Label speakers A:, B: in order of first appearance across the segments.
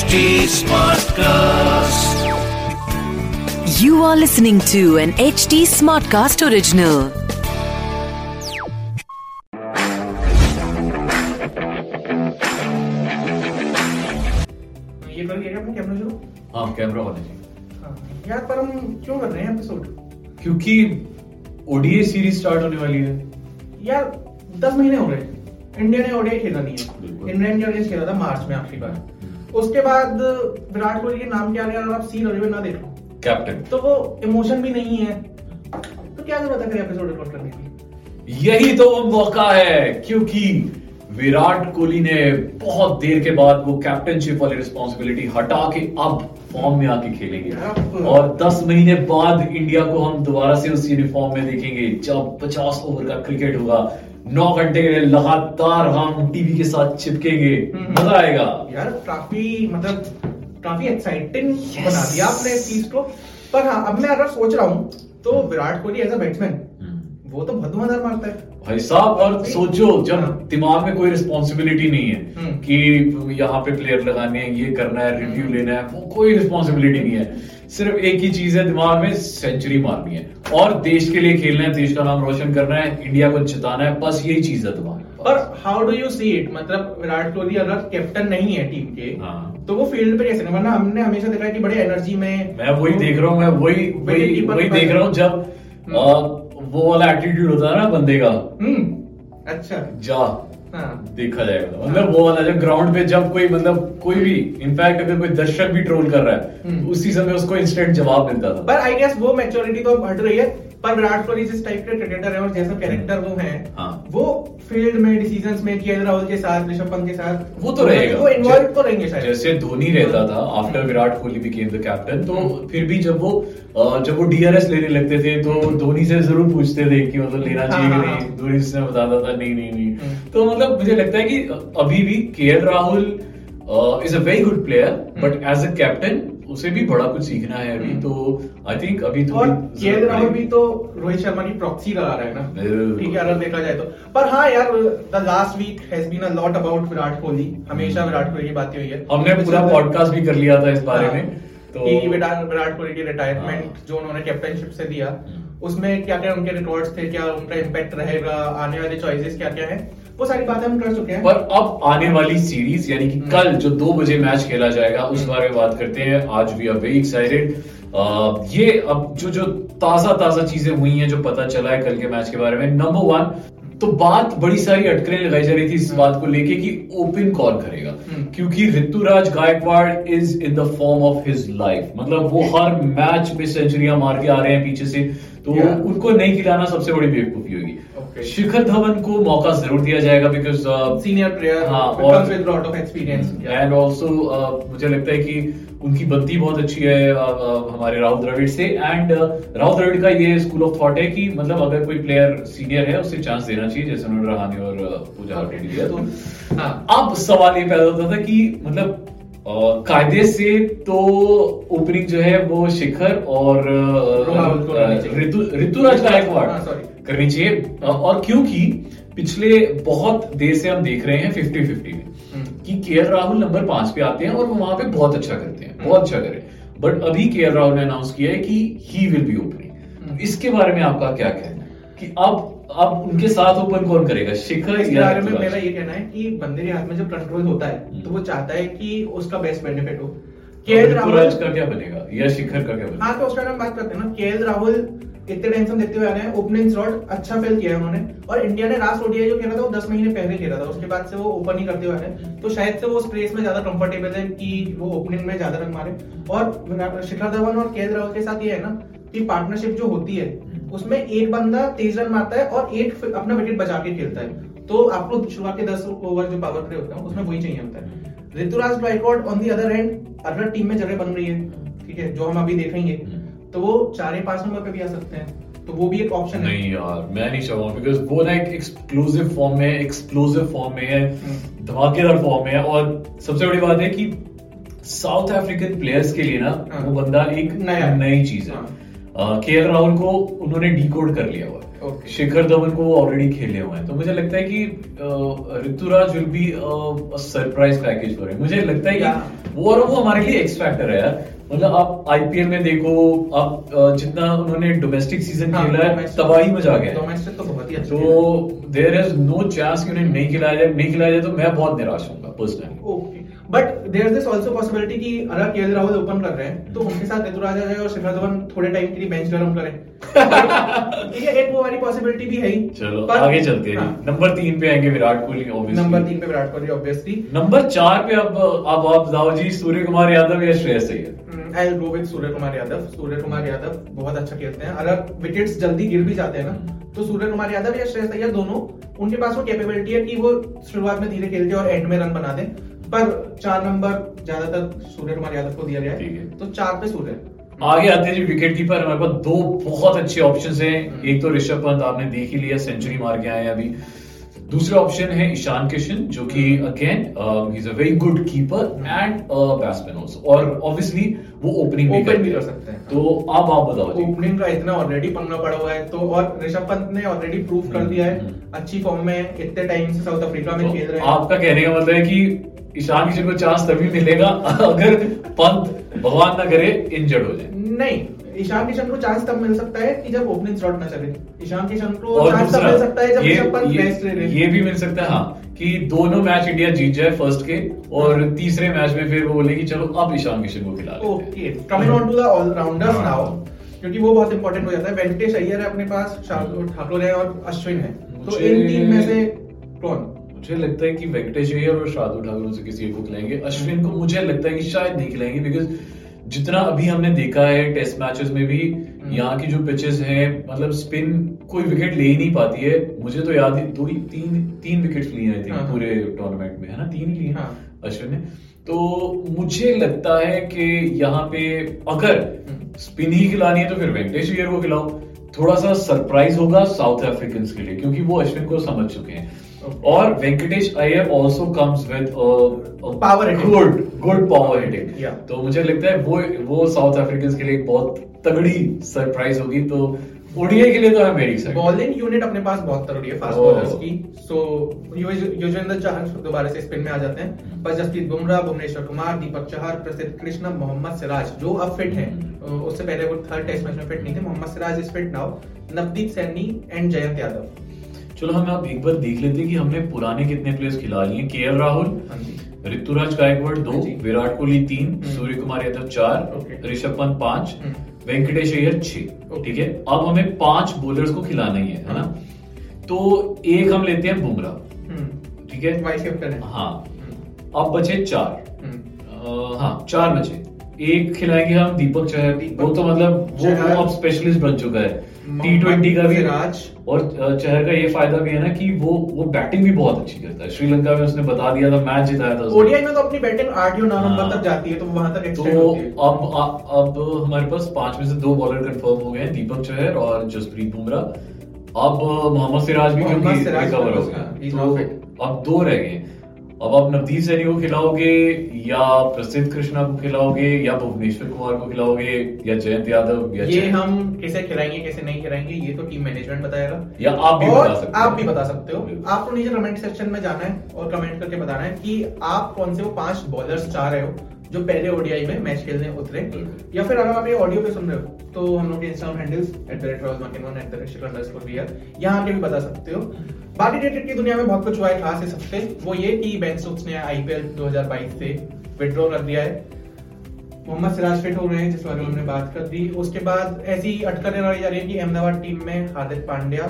A: HD Smartcast.
B: You are listening to an HD Smartcast original.
C: ये camera शुरू
D: हाँ camera होना चाहिए
C: हाँ। यार पर हम क्यों कर रहे हैं एपिसोड
D: क्योंकि ओडीए सीरीज़ स्टार्ट होने वाली है।
C: यार दस महीने हो गए। इंडिया ने ओडीआई खेला नहीं है। इंग्लैंड के अगेंस्ट खेला था मार्च में आखिरी बार। उसके बाद विराट कोहली के नाम के आगे अगर आप सी रवि ना देखो
D: कैप्टन
C: तो वो इमोशन भी नहीं है। तो क्या ज़रूरत है एपिसोड रिकॉर्ड करने की?
D: यही तो वो मौका है क्योंकि विराट कोहली ने बहुत देर के बाद वो कैप्टनशिप वाली रिस्पॉन्सिबिलिटी हटा के अब फॉर्म में आके खेलेंगे। और 10 महीने बाद इंडिया को हम दोबारा से उस यूनिफॉर्म में देखेंगे जब 50 ओवर का क्रिकेट होगा 9 घंटे के लिए लगातार हम टीवी के साथ चिपकेंगे।
C: हम्म।
D: मज़ा आएगा।
C: यार काफ़ी मतलब काफ़ी एक्साइटिंग बना दिया आपने इस चीज़ को। पर हाँ अब मैं अगर सोच रहा हूँ तो Virat Kohli as a batsman वो तो बहुत धुआंधार मारता है।
D: भाई साहब और सोचो जब
C: हाँ।
D: दिमाग में कोई रिस्पॉन्सिबिलिटी नहीं है
C: हम्म।
D: कि यहाँ पे प्लेयर लगाने हैं ये करना है रिव्यू लेना है वो कोई रिस्पॉन्सिबिलिटी नहीं है। सिर्फ़ एक ही चीज़ है दिमाग में सेंचुरी मारनी है। और देश के लिए खेलना है देश का नाम रोशन करना है इंडिया को जिताना है बस यही चीज़ है दिमाग
C: और how do you see it मतलब विराट कोहली अगर कैप्टन नहीं है टीम के
D: हाँ।
C: तो वो फ़ील्ड पे कैसे? वरना हमने हमेशा देखा है कि बड़े एनर्जी में
D: मैं वही देख रहा हूँ मैं वही वही वही देख रहा हूँ जब आ, वो वाला एटीट्यूड होता है ना बंदे का।
C: हम्म। अच्छा।
D: जा।
C: हाँ।
D: देखा जाएगा मतलब वो वाला जब ग्राउंड पे जब कोई मतलब कोई भी इनफैक्ट अगर कोई दर्शक भी ट्रोल कर रहा है
C: हम्म।
D: तो उसी समय उसको इंस्टेंट जवाब मिलता था।
C: पर आई गेस वो मेच्योरिटी तो बढ़ हट रही है। पर विराट कोहली जिस टाइप के क्रिकेटर है और जैसा कैरेक्टर वो है
D: हाँ।
C: वो फ़ील्ड में डिसीजंस में के राहुल के साथ ऋषभ पंत के साथ
D: वो तो रहेगा।
C: वो इन्वॉल्व तो रहेंगे शायद।
D: जैसे धोनी रहता था after Virat Kohli became the captain तो फिर भी जब वो जब वो डीआरएस लेने लगते थे तो धोनी से ज़रूर पूछते थे कि मतलब लेना चाहिए कि
C: हाँ, हाँ,
D: नहीं? धोनी से बताता था नहीं नहीं नहीं।
C: हम्म।
D: तो मतलब मुझे लगता है कि अभी भी KL Rahul is a very good player but as a captain उसे भी बड़ा कुछ सीखना है अभी
C: हम्म।
D: तो आई थिंक अभी तो
C: और
D: भी
C: राहुल भी तो रोहित शर्मा की प्रॉक्सी लगा रहा है ना। ठीक है अगर देखा जाए तो। पर हाँ यार the last week has been a lot about Virat Kohli. हमेशा विराट कोहली की बातें हुई है।
D: हमने पूरा पॉडकास्ट भी कर लिया था इस बारे
C: हाँ,
D: में तो
C: विराट कोहली की रिटायरमेंट
D: हाँ।
C: जो उन्होंने कैप्टनशिप से दिया।
D: हम्म।
C: उसमें क्या क्या उनके रिकॉर्ड्स थे क्या उनका इम्पैक्ट रहेगा आने वाले चॉइसेस क्या क्या है? वो सारी बातें हम कर चुके हैं।
D: पर अब आने वाली सीरीज़ यानी कि
C: हम्म।
D: कल जो दो बजे मैच खेला जाएगा उस
C: हम्म।
D: बारे में बात करते हैं। आज वी आर वेरी एक्साइटेड ये अब जो जो ताज़ा ताज़ा चीज़ें हुई हैं जो पता चला है कल के मैच के बारे में। नंबर वन तो बात बड़ी सारी अटकलें लगाई जा रही थी इस बात को लेके कि ओपन कौन करेगा।
C: हम्म।
D: क्योंकि Ruturaj Gaikwad is in the form of his life मतलब वो हर मैच में सेंचुरियाँ मार के आ रहे हैं पीछे से। तो उनको नहीं खिलाना सबसे बड़ी बेवकूफ़ी होगी. शिखर धवन को मौका ज़रूर दिया जाएगा uh, बिकॉज़
C: सीनियर प्लेयर
D: हाँ,
C: with lot of experience
D: and also uh, मुझे लगता है कि उनकी बनती बहुत अच्छी है uh, uh, हमारे राहुल द्रविड़ से। एंड राहुल द्रविड़ का ये स्कूल ऑफ़ थॉट है कि मतलब अगर कोई प्लेयर सीनियर है उसे चांस देना चाहिए जैसे उन्होंने रहाने और uh, पूजा ने दिया। तो
C: हाँ।
D: अब सवाल ये पैदा होता था कि मतलब कायदे से तो ओपनिंग जो है वो शिखर और ऋतुराज गायकवाड़
C: हाँ, sorry.
D: करनी चाहिए और क्योंकि पिछले बहुत देर से हम देख रहे हैं फिफ्टी फिफ्टी में
C: हम्म।
D: कि केएल राहुल नंबर पाँच पे आते हैं और वो वहाँ पे बहुत अच्छा करते हैं। बहुत अच्छा करें। बट अभी केएल राहुल ने अनाउंस किया है कि ही विल बी। ओपनिंग इसके बारे में आपका क्या कहना है? कि अब अब उनके साथ ओपन कौन करेगा? शिखर
C: इसके बारे में मेरा ये कहना है कि बंदे के हाथ में जब कंट्रोल होता है
D: हम्म।
C: तो वो चाहता है कि उसका बेस्ट बेनिफिट हो। केएल राहुल
D: का क्या बनेगा? या शिखर का क्या बनेगा?
C: हाँ तो उसका हम बात करते हैं ना। केएल राहुल से हम देखते हुए आ रहे ओपनिंग स्लॉट अच्छा फेल किया है उन्होंने। और इंडिया ने लास्ट ओडीआई जो खेला था वो दस महीने पहले खेला था, उसके बाद से वो ओपन ही करते हुए आ रहे तो शायद से वो उस प्लेस में ज़्यादा कंफर्टेबल है कि वो ओपनिंग में ज़्यादा रन मारे। और शिखर धवन और केएल राहुल के साथ ये है ना, कि पार्टनरशिप जो होती है, उसमें एक बंदा तेज रन मारता है और एक अपना विकेट बचा के खेलता है। तो आपको शुरुआत के दस ओवर जो पावर प्ले होता है, उसमें वही चाहिए होता है। Ruturaj Gaikwad on the other hand अगर टीम में जगह बन रही है, ठीक है, जो हम अभी देखेंगे। तो वो चार या पाँच नंबर पे भी आ सकते हैं। तो वो भी एक ऑप्शन है।
D: नहीं यार मैं नहीं चाहूँगा बिकॉज़ वो ना एक एक्सक्लूसिव फॉर्म में एक्सप्लोसिव फॉर्म में है
C: हम्म।
D: धमाकेदार फॉर्म में है और सबसे बड़ी बात है कि साउथ अफ्रीकन प्लेयर्स के लिए ना
C: हाँ।
D: वो बंदा एक
C: नया
D: नई चीज़ है।
C: हाँ।
D: के एल राहुल को उन्होंने डिकोड कर लिया हुआ है।
C: Okay.
D: शिखर धवन को ऑलरेडी खेले हुए हैं। तो मुझे लगता है कि Ruturaj will be surprise package for मुझे लगता है कि वो और वो हमारे लिए एक्स फैक्टर है यार। मतलब आप आईपीएल में देखो आप जितना उन्होंने डोमेस्टिक सीज़न
C: हाँ,
D: खेला है तबाही मचा गया
C: डोमेस्टिक तो बहुत ही अच्छा
D: तो देर इज़ नो चांस कि उन्हें नहीं खिलाया जाए नहीं खिलाया जाए तो मैं बहुत निराश होऊँगा personally
C: okay but there is this also possibility कि अगर केएल राहुल ओपन कर रहे हैं तो उनके साथ ऋतुराज आ जाए और शिखर धवन थोड़े टाइम के लिए बेंच गर्म करें। ठीक है एक वो वाली पॉसिबिलिटी भी है ही।
D: चलो
C: पर-
D: आगे चलते हैं
C: हाँ,
D: नंबर तीन पे आएँगे विराट कोहली ऑब्वियसली
C: नंबर तीन पे विराट कोहली ऑब्वियसली
D: नंबर चार पे अब अब आप बताओ जी सूर्य कुमार यादव या Shreyas Iyer?
C: I go with Suryakumar Yadav. Suryakumar Yadav बहुत अच्छा खेलते हैं। अगर विकेट्स जल्दी गिर भी जाते हैं ना तो सूर्य कुमार यादव या श्रेयस अय्यर दोनों उनके पास वो कैपेबिलिटी है कि वो शुरुआत में धीरे खेलते और एंड में रन बना दें। पर चार नंबर ज़्यादातर सूर्य कुमार यादव को दिया गया है। तो चार पे सूर्य।
D: आगे आते जी विकेट कीपर हमारे पास दो बहुत अच्छे ऑप्शन हैं। एक तो ऋषभ पंत, आपने देख ही लिया सेंचुरी मार के आए अभी दूसरा ऑप्शन है ईशान किशन जो कि
C: हम्म।
D: Again is a very good keeper and batsman also और ऑब्वियसली वो ओपनिंग
C: Open भी कर सकते हैं।
D: तो अब आप बताओ जी
C: ओपनिंग का इतना ऑलरेडी पंगा पड़ा हुआ है तो और ऋषभ पंत ने ऑलरेडी प्रूव कर दिया है
D: हम्म।
C: अच्छी फॉर्म में इतने टाइम से साउथ अफ्रीका में
D: तो
C: खेल रहे हैं
D: आपका कहने का मतलब है कि ईशान किशन को चांस तभी मिलेगा अगर पंत भगवान ना करे इंजर्ड हो जाए
C: नहीं ईशान किशन को चांस तब मिल सकता है कि जब ओपनिंग स्लॉट ना चले। ईशान किशन को चांस तब मिल सकता है जब
D: ये,
C: ऋषभ
D: ये,
C: ले रहे
D: ये भी मिल सकता है हाँ कि दोनों मैच इंडिया जीत जाए फ़र्स्ट के और तीसरे मैच में फिर वो बोले कि चलो अब ईशान किशन को खिला
C: okay coming on to the allrounders. Now क्योंकि वो बहुत इंपॉर्टेंट हो जाता है। वेंकटेश अय्यर है अपने पास शार्दुल ठाकुर है और अश्विन है। तो इन तीन में से कौन?
D: मुझे लगता है कि वेंकटेश अय्यर और शार्दुल ठाकुर से किसी एक को खिलाएँगे। अश्विन को मुझे लगता है कि शायद नहीं खिलाएँगे बिकॉज़ जितना अभी हमने देखा है टेस्ट मैचेस में भी
C: हम्म।
D: यहाँ की जो पिचेस हैं मतलब स्पिन कोई विकेट ले ही नहीं पाती है मुझे तो याद ही दो ही तीन तीन विकेट लिए हैं
C: हाँ।
D: पूरे टूर्नामेंट में है ना तीन ही लिए
C: हाँ।
D: अश्विन ने तो मुझे लगता है कि यहाँ पे अगर
C: हम्म।
D: स्पिन ही खिलानी है तो फिर वेंकटेश अय्यर को खिलाओ थोड़ा सा सरप्राइज़ होगा साउथ अफ्रीकन के लिए क्योंकि वो अश्विन को समझ चुके हैं और Venkatesh Iyer also comes with
C: Power hitting.
D: Good good power hitting
C: Yeah.
D: तो मुझे लगता है वो वो साउथ अफ्रीकन के लिए बहुत तगड़ी सरप्राइज़ होगी। तो ओडीआई के लिए तो है मेरी साइड
C: बॉलिंग यूनिट अपने पास बहुत तगड़ी है फास्ट बॉलर्स की। सो युजवेंद्र चहल दोबारा से स्पिन में आ जाते हैं। पर जसप्रीत बुमराह भुवनेश्वर कुमार दीपक चहर प्रसिद्ध कृष्ण मोहम्मद सिराज जो अब फिट हैं। अ, उससे पहले वो थर्ड टेस्ट मैच में फिट नहीं थे। Mohammed Siraj is fit now Navdeep Saini and Jayant Yadav.
D: चलो हम आप एक बार देख लेते हैं कि हमने पुराने कितने प्लेयर्स खिला लिए के एल राहुल
C: हाँ
D: ऋतुराज गायकवाड़ दो विराट कोहली तीन
C: हम्म।
D: सूर्य कुमार यादव चार ऋषभ पंत पाँच
C: हम्म।
D: वेंकटेश अय्यर छह। ठीक है? अब हमें पाँच बॉलर्स को खिलाना ही है है ना? तो एक हम लेते हैं बुमराह।
C: हम्म।
D: ठीक है?
C: वाइस कैप्टन हाँ।
D: अब बचे चार। हाँ चार बचे। एक खिलाएँगे हम दीपक
C: दीपक
D: वो तो मतलब वो अब स्पेशलिस्ट बन चुका है। टी ट्वेंटी का भी
C: सिराज।
D: और चहर का ये फ़ायदा भी है ना कि वो वो बैटिंग भी बहुत अच्छी करता है श्रीलंका में उसने बता दिया था मैच जिताया था
C: ओडीआई में तो अपनी बैटिंग आठ या नौ। नंबर तक जाती है तो वहाँ तक
D: तो अब अब हमारे पास पाँच में से दो बॉलर कंफर्म हो गए हैं दीपक चहर और जसप्रीत बुमराह अब मोहम्मद सिराज भी क्योंकि रिकवर हो गया. तो अब दो रह गए अब आप नवदीप सैनी को खिलाओगे या प्रसिद्ध कृष्णा को खिलाओगे या भुवनेश्वर कुमार को खिलाओगे या जयंत यादव या
C: ये हम कैसे खिलाएँगे कैसे नहीं खिलाएँगे ये तो टीम मैनेजमेंट बताएगा।
D: या आप भी बता सकते
C: आप भी बता सकते हो। आपको नीचे कमेंट सेक्शन में जाना है और कमेंट करके बताना है कि आप कौन से वो पाँच बॉलर्स चाह रहे हो। जो पहले ओडीआई में मैच खेलने उतरे या फिर अगर आप ये ऑडियो पे सुन रहे हो तो हम लोग के Instagram handles at the rate royal market at the rate Shikhar underscore VR यहाँ आके भी बता सकते हो। बाकी क्रिकेट की दुनिया में बहुत कुछ हुआ है खास इस हफ़्ते वो ये कि बेन स्टोक्स ने आईपीएल 2022 से विड्रॉ कर दिया है। मोहम्मद सिराज फिट हो रहे हैं जिस बारे में हमने बात कर दी। उसके बाद ऐसी अटकलें लड़ी जा रही है कि अहमदाबाद टीम में हार्दिक पांड्या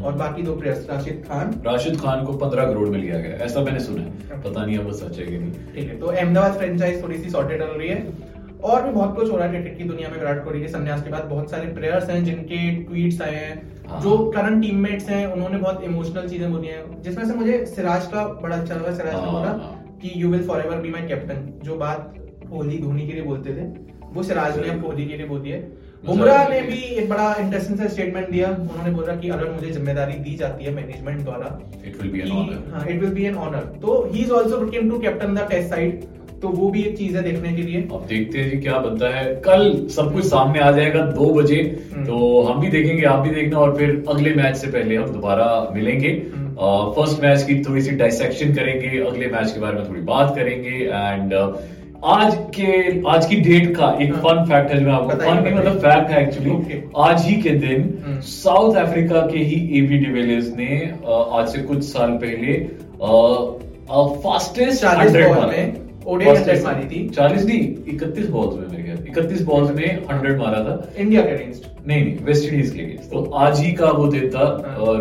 C: और बाकी दो प्लेयर्स राशिद खान?
D: राशिद खान को पंद्रह करोड़ में लिया गया। ऐसा मैंने सुना है। पता नहीं अब वो सच है कि नहीं।
C: ठीक है तो अहमदाबाद फ्रेंचाइज थोड़ी सी सॉर्टेड चल रही है। और भी बहुत कुछ हो रहा है क्रिकेट की दुनिया में विराट कोहली के संन्यास के बाद बहुत सारे प्लेयर्स हैं जिनके ट्वीट्स आए हैं।
D: हाँ।
C: जो करंट टीममेट्स हैं उन्होंने बहुत इमोशनल चीज़ें बोली हैं। जिसमें से मुझे सिराज का बड़ा अच्छा लगा। सिराज ने
D: हाँ,
C: बोला
D: हाँ।
C: कि you will forever be my captain जो बात कोहली धोनी के लिए बोलते थे वो सिराज ने अब कोहली के लिए बोली है। बुमराह ने भी एक बड़ा इंटरेस्टिंग सा स्टेटमेंट दिया। उन्होंने बोला कि अगर मुझे ज़िम्मेदारी दी जाती है मैनेजमेंट द्वारा
D: it will be an honour
C: हाँ it will be an honour तो he is also looking to captain the test side तो वो भी एक चीज़ है देखने के लिए।
D: अब देखते हैं जी क्या बनता है। कल सब कुछ सामने आ जाएगा दो बजे।
C: हम्म।
D: तो हम भी देखेंगे आप भी देखना और फिर अगले मैच से पहले हम दोबारा मिलेंगे।
C: हम्म।
D: फ़र्स्ट मैच की थोड़ी सी डाइसेक्शन करेंगे। अगले मैच के बारे में थोड़ी बात करेंगे। एंड आज के आज की डेट का एक
C: हाँ।
D: फन फैक्ट है जो मैं आपको फन नहीं मतलब फैक्ट है एक्चुअली आज ही के दिन
C: हम्म।
D: साउथ अफ्रीका के ही एबी डिविलियर्स ने आज से कुछ साल पहले फास्टेस्ट
C: 40 बॉल में ODI 100 मारी थी।
D: चालीस नहीं इकतीस बहुत में ख्याल इकतीस बॉल्स में हंड्रेड मारा था
C: इंडिया के अगेंस्ट
D: नहीं नहीं वेस्ट इंडीज के लिए तो आज ही का वो दिन था
C: हाँ।
D: और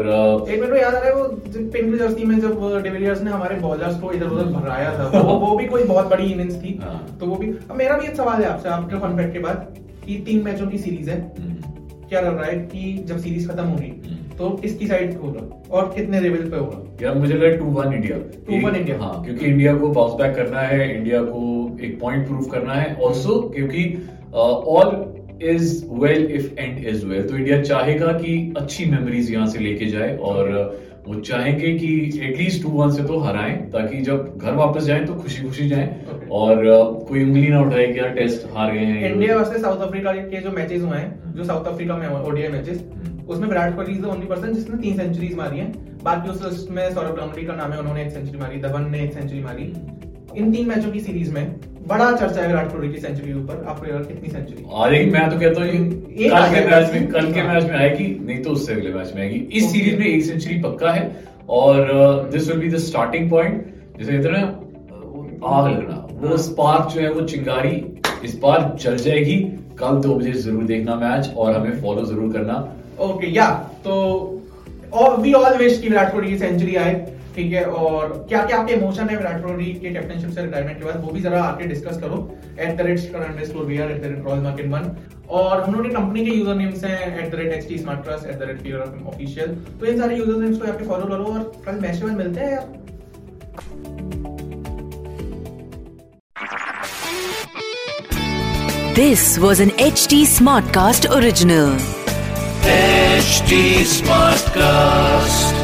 C: एक मिनट याद आ रहा है वो पिंक जर्सी में जब डिविलियर्स ने हमारे बॉलर्स को इधर उधर भराया था वो वो भी कोई बहुत बड़ी इनिंग्स थी
D: हाँ।
C: तो वो भी अब मेरा भी एक सवाल है आपसे आपके फन फैक्ट के बाद कि तीन मैचों की सीरीज़ है
D: हम्म,
C: क्या लग रहा है कि जब सीरीज़ खत्म होगी
D: हम्म।
C: तो किसकी साइड होगा और कितने लेवल पे होगा
D: यार मुझे लगा टू वन इंडिया
C: 2-1
D: एक-
C: इंडिया।
D: हाँ क्योंकि इंडिया को बाउंस बैक करना है इंडिया को एक पॉइंट प्रूव करना है ऑल्सो क्योंकि all is well if end is well तो इंडिया चाहेगा कि अच्छी मेमोरीज यहाँ से लेके जाए और uh, वो चाहेंगे कि एटलीस्ट टू वन से तो हराएँ ताकि जब घर वापस जाएँ तो खुशी खुशी जाएँ
C: Okay.
D: और uh, कोई उंगली ना उठाए कि यार टेस्ट हार गए हैं
C: इंडिया वर्सेस साउथ अफ्रीका के जो मैचेस हुए हैं जो साउथ अफ्रीका में ओडीआई मैचेस
D: हम्म।
C: उसमें Virat Kohli is the only person जिसने तीन सेंचुरीज मारी हैं। बाकी उस लिस्ट में सौरभ गांगुली का नाम है उन्होंने एक सेंचुरी मारी धवन ने एक सेंचुरी मारी। इन तीन मैचों की सीरीज़ में बड़ा चर्चा है विराट कोहली की सेंचुरी ऊपर आपको यार कितनी सेंचुरी
D: आ जाएगी मैं तो कहता हूँ कल के मैच में कल के
C: हाँ।
D: मैच में आएगी नहीं तो उससे अगले मैच में आएगी। इस सीरीज़ में एक सेंचुरी पक्का है और this will be the starting point जैसे कहते हैं ना आग लगना वो
C: हाँ।
D: स्पार्क जो है वो चिंगारी इस बार जल जाएगी। कल दो बजे ज़रूर देखना मैच और हमें फॉलो ज़रूर करना।
C: ओके या तो वी ऑल विश कि विराट कोहली की सेंचुरी आए, ठीक है, और क्या क्या आपके इमोशन है विराट कोहली के कैप्टनशिप से रिटायरमेंट के बाद, वो भी जरा आके डिस्कस करो at the rate underscore V R at the rate royal market one और हम लोग ने कंपनी के यूज़र नेम्स हैं at the rate H T smart trust at the rate P official तो इन सारे यूज़र नेम्स को यहाँ पे फॉलो करो और कल के बाद मिलते हैं यार
B: This was an HT Smartcast original.
A: H Smartcast